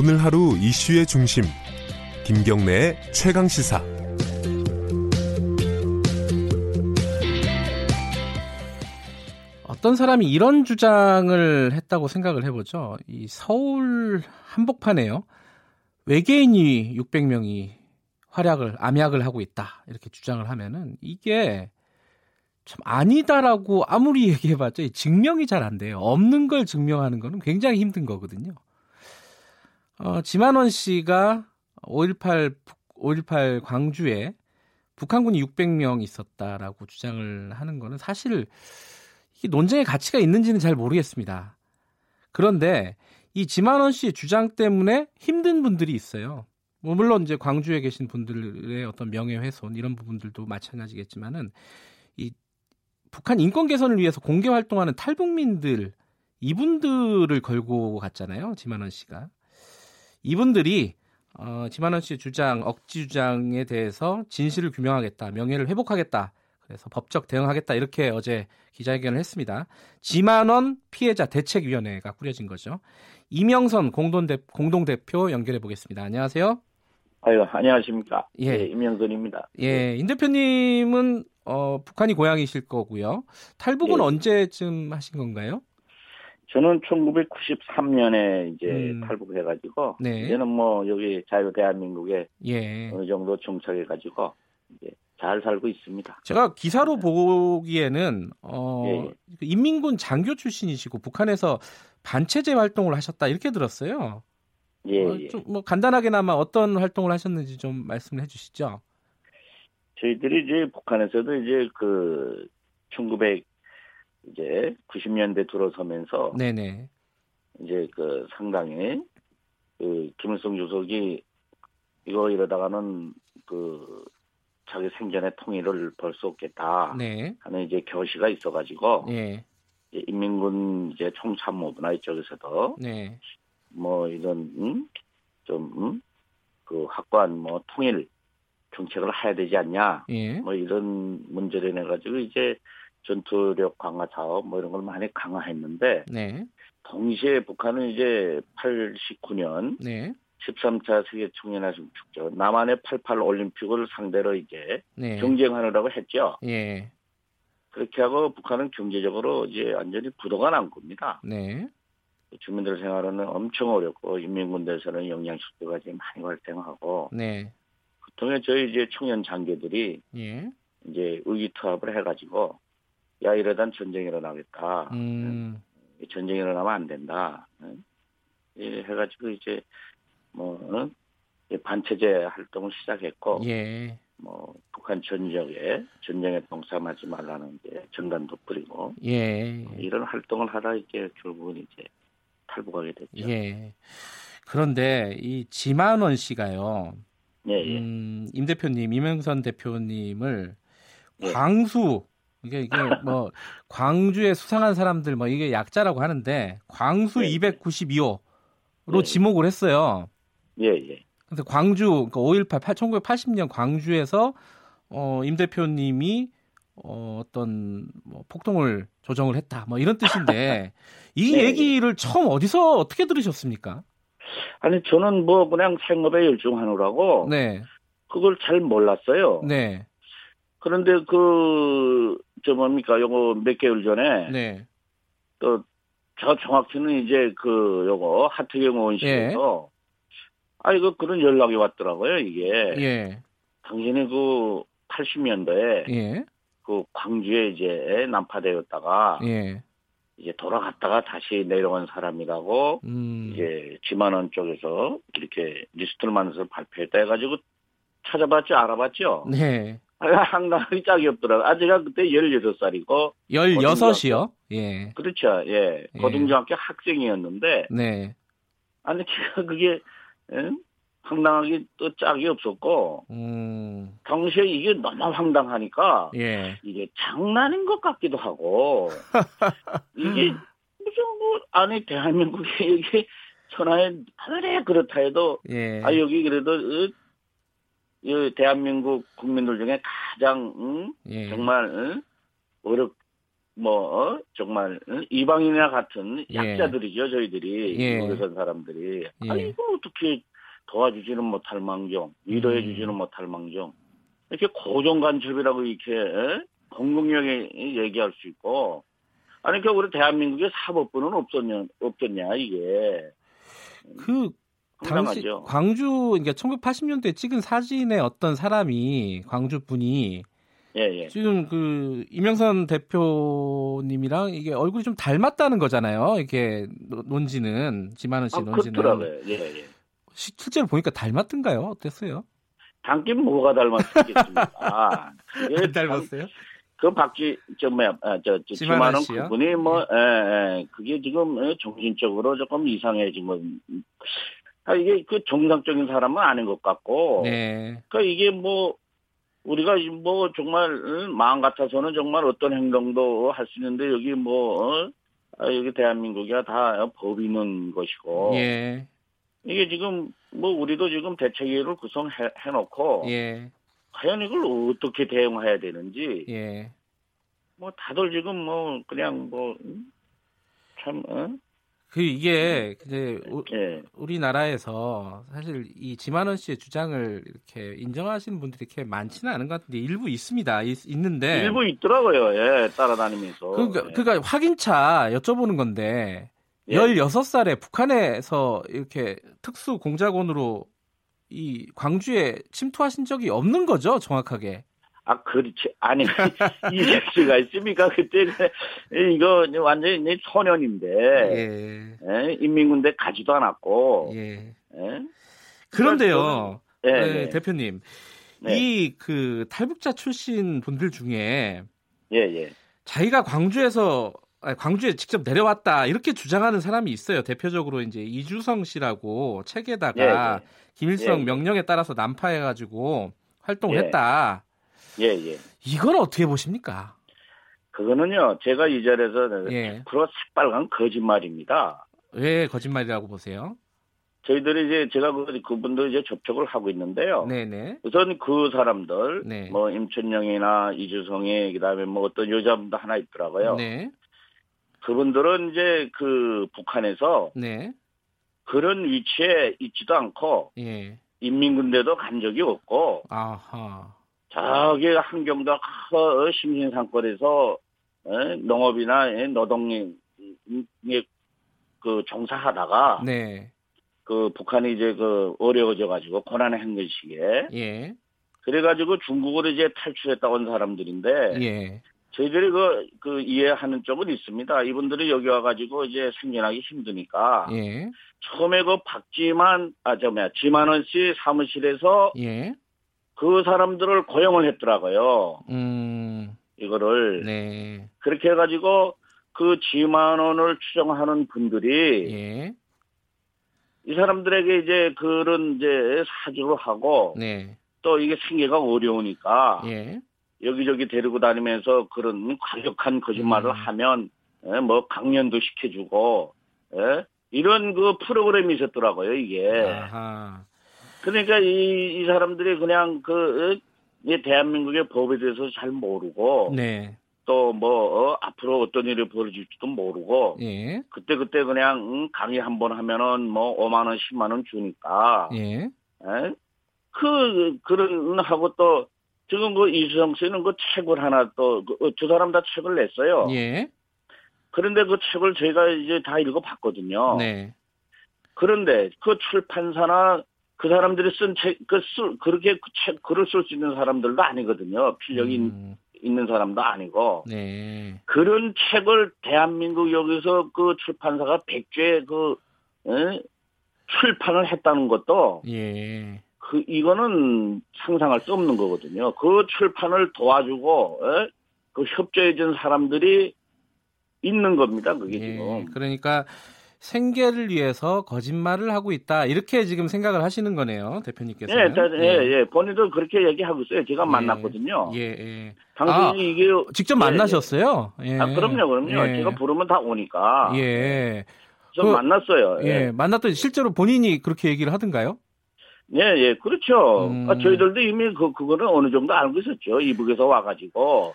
오늘 하루 이슈의 중심 김경래의 최강 시사 어떤 사람이 이런 주장을 했다고 생각을 해보죠. 이 서울 한복판에요. 외계인이 600명이 활약을 암약을 하고 있다 이렇게 주장을 하면은 이게 참 아니다라고 아무리 얘기해봤자 증명이 잘 안 돼요. 없는 걸 증명하는 거는 굉장히 힘든 거거든요. 어, 지만원 씨가 5.18 5.18 광주에 북한군이 600명 있었다라고 주장을 하는 거는 사실 이 논쟁의 가치가 있는지는 잘 모르겠습니다. 그런데 이 지만원 씨의 주장 때문에 힘든 분들이 있어요. 뭐 물론 이제 광주에 계신 분들의 어떤 명예훼손 이런 부분들도 마찬가지겠지만은 이 북한 인권 개선을 위해서 공개 활동하는 탈북민들 이분들을 걸고 갔잖아요. 지만원 씨가 이분들이 어, 지만원 씨의 주장 억지 주장에 대해서 진실을 규명하겠다, 명예를 회복하겠다. 그래서 법적 대응하겠다 이렇게 어제 기자회견을 했습니다. 지만원 피해자 대책위원회가 꾸려진 거죠. 이명선 공동대표 연결해 보겠습니다. 안녕하세요. 아유, 안녕하십니까. 예. 네, 임영선입니다. 예, 임 대표님은 어, 북한이 고향이실 거고요. 탈북은 예. 언제쯤 하신 건가요? 저는 1993년에 이제 음. 탈북해가지고 네. 이제는 뭐 여기 자유 대한민국에 예. 어느 정도 정착해가지고 이제 잘 살고 있습니다. 제가 기사로 보기에는 어, 예, 예. 그 인민군 장교 출신이시고 북한에서 반체제 활동을 하셨다 이렇게 들었어요. 예, 어, 예. 좀뭐 간단하게나마 어떤 활동을 하셨는지 좀 말씀을 해주시죠. 저희들이 이제 북한에서도 이제 그 1900 이제 90년대 들어서면서 네네. 이제 그 상당히 그 김일성 주석이 이거 이러다가는 그 자기 생전의 통일을 벌 수 없겠다 네. 하는 이제 결시가 있어가지고 예. 이제 인민군 이제 총참모부나 이쪽에서도 네. 뭐 이런 음? 좀그 확고한 뭐 통일 정책을 해야 되지 않냐 예. 뭐 이런 문제를 내 가지고 이제 전투력 강화 사업 뭐 이런 걸 많이 강화했는데 네. 동시에 북한은 이제 89년 네. 13차 세계 청년아시안 축제 남한의 88 올림픽을 상대로 이제 네. 경쟁하느라고 했죠. 예. 그렇게 하고 북한은 경제적으로 이제 완전히 부도가 난 겁니다. 네. 주민들 생활은 엄청 어렵고 인민군대에서는 영양실조가 지금 많이 발생하고 네. 그통에 저희 이제 청년 장교들이 예. 이제 의기투합을 해가지고 야 이러단 전쟁이 일어나겠다. 음. 전쟁이 일어나면 안 된다. 응? 예, 해가지고 이제 뭐 반체제 활동을 시작했고 예. 뭐 북한 전역에 전쟁에 동참하지 말라는 이제 전단도 뿌리고 예. 이런 활동을 하다 이제 결국은 이제 탈북하게 됐죠. 예. 그런데 이 지만원 씨가요. 예, 예. 음, 임 대표님, 이명선 대표님을 예. 광수 이게 이게 뭐 광주에 수상한 사람들 뭐 이게 약자라고 하는데 광수 네. 292호로 네. 지목을 했어요. 예, 예. 근데 광주 그러니까 5.18 1980년 광주에서 어, 임 대표님이 어, 어떤 뭐 폭동을 조정을 했다. 뭐 이런 뜻인데 이 네. 얘기를 처음 어디서 어떻게 들으셨습니까? 아니 저는 뭐 그냥 생업에 열중하느라고 네. 그걸 잘 몰랐어요. 네. 그런데 그, 저 뭡니까, 요거 몇 개월 전에, 네. 또, 저 정확히는 이제 그, 요거, 하태경 의원실에서, 아, 이거 그런 연락이 왔더라고요, 이게. 예. 당신이 그 80년도에 예. 그 광주에 이제 난파되었다가, 예. 이제 돌아갔다가 다시 내려온 사람이라고, 음. 이제 지만원 쪽에서 이렇게 리스트를 만들어서 발표했다 해가지고 찾아봤죠, 알아봤죠? 네. 상당히 짝이 없더라고요. 아, 제가 그때 16살이고, 16이요? 예. 그렇죠. 예. 예. 고등중학교 학생이었는데, 네. 아니, 제가 그게, 예? 황당하게 또 짝이 없었고, 음. 당시에 이게 너무 황당하니까, 예. 이게 장난인 것 같기도 하고, 이게 무슨 뭐, 아니, 대한민국에 이게 천하에 하늘에 그렇다 해도, 예. 아, 여기 그래도, 어, 이 대한민국 국민들 중에 가장, 응? 예. 정말, 응? 어렵, 뭐 어? 정말 어? 이방인이나 같은 예. 약자들이죠 저희들이 예. 산 사람들이 예. 아니 이거 어떻게 도와주지는 못할 망정 위로해 음. 주지는 못할 망정 이렇게 고정 간첩이라고 이렇게 에? 공공연하게 얘기할 수 있고 아니 그 우리 대한민국에 사법부는 없었냐 없겠냐 이게 그 당시 황당하죠. 광주 그러니까 1980년대 찍은 사진의 어떤 사람이 광주 분이 예 예 지금 그 이명선 대표님이랑 이게 얼굴이 좀 닮았다는 거잖아요. 이게 노- 논지는 지만은 씨 아, 논지는 그렇더라고요 예예 시- 실제로 보니까 닮았던가요? 어땠어요? 당긴 뭐가 닮았겠습니까? 아, 안 닮았어요? 그 박지 저 뭐야 아, 저, 저 지만은? 그분이 뭐 예, 예, 그게 지금 예, 정신적으로 조금 이상해 지금 아, 이게 그 정상적인 사람은 아닌 것 같고 네. 그러니까 이게 뭐 우리가 뭐 정말 응, 마음 같아서는 정말 어떤 행동도 할 수 있는데 여기 뭐 어? 아, 여기 대한민국이야 다 법이 있는 것이고 예. 이게 지금 뭐 우리도 지금 대책위를 구성해 놓고 예. 과연 이걸 어떻게 대응해야 되는지 예. 뭐 다들 지금 뭐 그냥 뭐 참 어? 그 이게 이제 우- 예. 우리나라에서 사실 이 지만원 씨의 주장을 이렇게 인정하시는 분들이 이렇게 많지는 않은 것 같은데 일부 있습니다. 있, 있는데 일부 있더라고요. 예, 따라다니면서. 네. 그러니까, 예. 그러니까 확인차 여쭤보는 건데 예. 16살에 북한에서 이렇게 특수 공작원으로 이 광주에 침투하신 적이 없는 거죠, 정확하게. 아, 그렇지. 아니, 이럴 수가 있습니까? 그때, 이거 완전히 소년인데, 예. 예, 인민군대 가지도 않았고, 예. 예, 그런데요. 예, 네, 네. 대표님. 네. 이그 탈북자 출신 분들 중에 예, 예. 자기가 광주에서 아니, 광주에 직접 내려왔다 이렇게 주장하는 사람이 있어요. 대표적으로 이제 이주성 씨라고 책에다가 예, 김일성. 명령에 따라서 난파해가지고 활동을 예. 했다. 예, 예. 이건 어떻게 보십니까? 그거는요, 제가 이 자리에서 예. 100% 새빨간 거짓말입니다. 왜 거짓말이라고 보세요? 저희들이 이제, 제가 그, 그분들 이제 접촉을 하고 있는데요. 네네. 우선 그 사람들, 네. 뭐, 임춘영이나 이주성이, 그 다음에 뭐 어떤 여자분도 하나 있더라고요. 네. 그분들은 이제 그 북한에서 네. 그런 위치에 있지도 않고 예. 인민군대도 간 적이 없고 아하. 저기 한경도 그 심신상권에서 에, 농업이나 에, 노동에 그 종사하다가 네. 그 북한이 이제 그 어려워져 가지고 고난의 행군 시기에 예. 그래가지고 중국으로 이제 탈출했다 온 사람들인데 예. 저희들이 그, 그 이해하는 쪽은 있습니다. 이분들이 여기 와가지고 이제 생존하기 힘드니까 예. 처음에 그 박지만 아저 뭐야 지만원 씨 사무실에서 예. 그 사람들을 고용을 했더라고요. 음. 이거를 네. 그렇게 해가지고 그 지만원을 추정하는 분들이 예. 이 사람들에게 이제 그런 이제 사주를 하고 네. 또 이게 생계가 어려우니까 예. 여기저기 데리고 다니면서 그런 과격한 거짓말을 음. 하면 예, 뭐 강연도 시켜주고 예? 이런 그 프로그램이 있었더라고요 이게. 아하. 그러니까 이, 이 사람들이 그냥 그, 대한민국의 법에 대해서 잘 모르고, 네. 또 뭐, 어, 앞으로 어떤 일이 벌어질지도 모르고, 예. 그때 그때 그냥, 응, 강의 한 번 하면은 뭐, 5만 원, 10만 원 주니까, 예. 에? 그, 그런, 하고 또, 지금 그 이수성 씨는 그 책을 하나 또, 그, 어, 두 사람 다 책을 냈어요. 예. 그런데 그 책을 저희가 이제 다 읽어봤거든요. 네. 그런데 그 출판사나 그 사람들이 쓴 책, 그 쓸, 그렇게 그 책, 글을 쓸 수 있는 사람들도 아니거든요. 필력이 있- 음, 있는 사람도 아니고. 네. 그런 책을 대한민국 여기서 그 출판사가 백죄 그, 에? 출판을 했다는 것도 예. 그, 이거는 상상할 수 없는 거거든요. 그 출판을 도와주고, 에? 그 협조해준 사람들이 있는 겁니다. 그게 예. 지금. 그러니까 생계를 위해서 거짓말을 하고 있다. 이렇게 지금 생각을 하시는 거네요, 대표님께서. 예, 다- 예, 예. 본인도 그렇게 얘기하고 있어요. 제가 예. 만났거든요. 예, 예. 당신이 아, 이게 직접 예, 만나셨어요? 예. 아, 그럼요, 그럼요. 예. 제가 부르면 다 오니까. 예. 저 그- 만났어요. 예. 예. 만났더니 실제로 본인이 그렇게 얘기를 하던가요? 예, 예, 그렇죠. 음. 아, 저희들도 이미 그, 그거는 어느 정도 알고 있었죠. 이북에서 와가지고.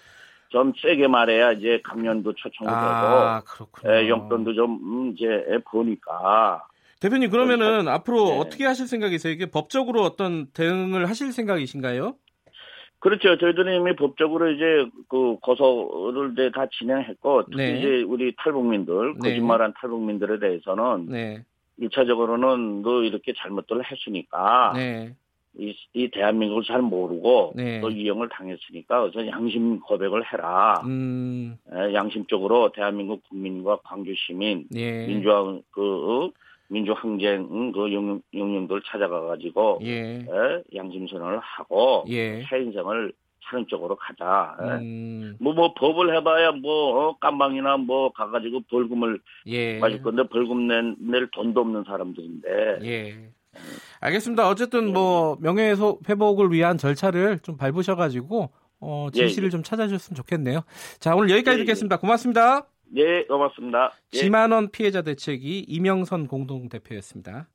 좀 세게 말해야 이제 강연도 초청이 아, 되고. 예, 용돈도 좀 음, 이제 보니까 대표님 그러면은 앞으로 네. 어떻게 하실 생각이세요? 이게 법적으로 어떤 대응을 하실 생각이신가요? 그렇죠. 저희들은 이미 법적으로 이제 그 고소를 이제 다 진행했고 특히 네. 이제 우리 탈북민들 네. 거짓말한 탈북민들에 대해서는 네, 일차적으로는 너 이렇게 잘못들 했으니까 네, 이, 이 대한민국을 잘 모르고 네. 또 이용을 당했으니까 그래서 양심 고백을 해라. 음, 에, 양심적으로 대한민국 국민과 광주 시민 예, 민주화 그 어, 민주 항쟁 음, 그 영, 영령들 찾아가 가지고 예, 양심 선언을 하고 예, 새 인생을 사는 쪽으로 가자. 에. 음, 뭐, 뭐, 법을 해봐야, 뭐, 어, 깜방이나 뭐, 가가지고 벌금을 예, 맞을 건데, 벌금 낸, 낼 돈도 없는 사람들인데, 예. 알겠습니다. 어쨌든 뭐 명예훼손 회복을 위한 절차를 좀 밟으셔가지고 어, 진실을 예, 예. 좀 찾아주셨으면 좋겠네요. 자 오늘 여기까지 예, 예. 듣겠습니다. 고맙습니다. 예, 고맙습니다. 예. 지만원 피해자 대책위 이명선 공동 대표였습니다.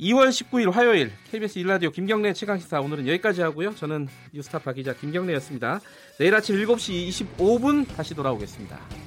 2월 19일 화요일 KBS 일라디오 김경래 최강 시사 오늘은 여기까지 하고요. 저는 뉴스타파 기자 김경래였습니다. 내일 아침 7시 25분 다시 돌아오겠습니다.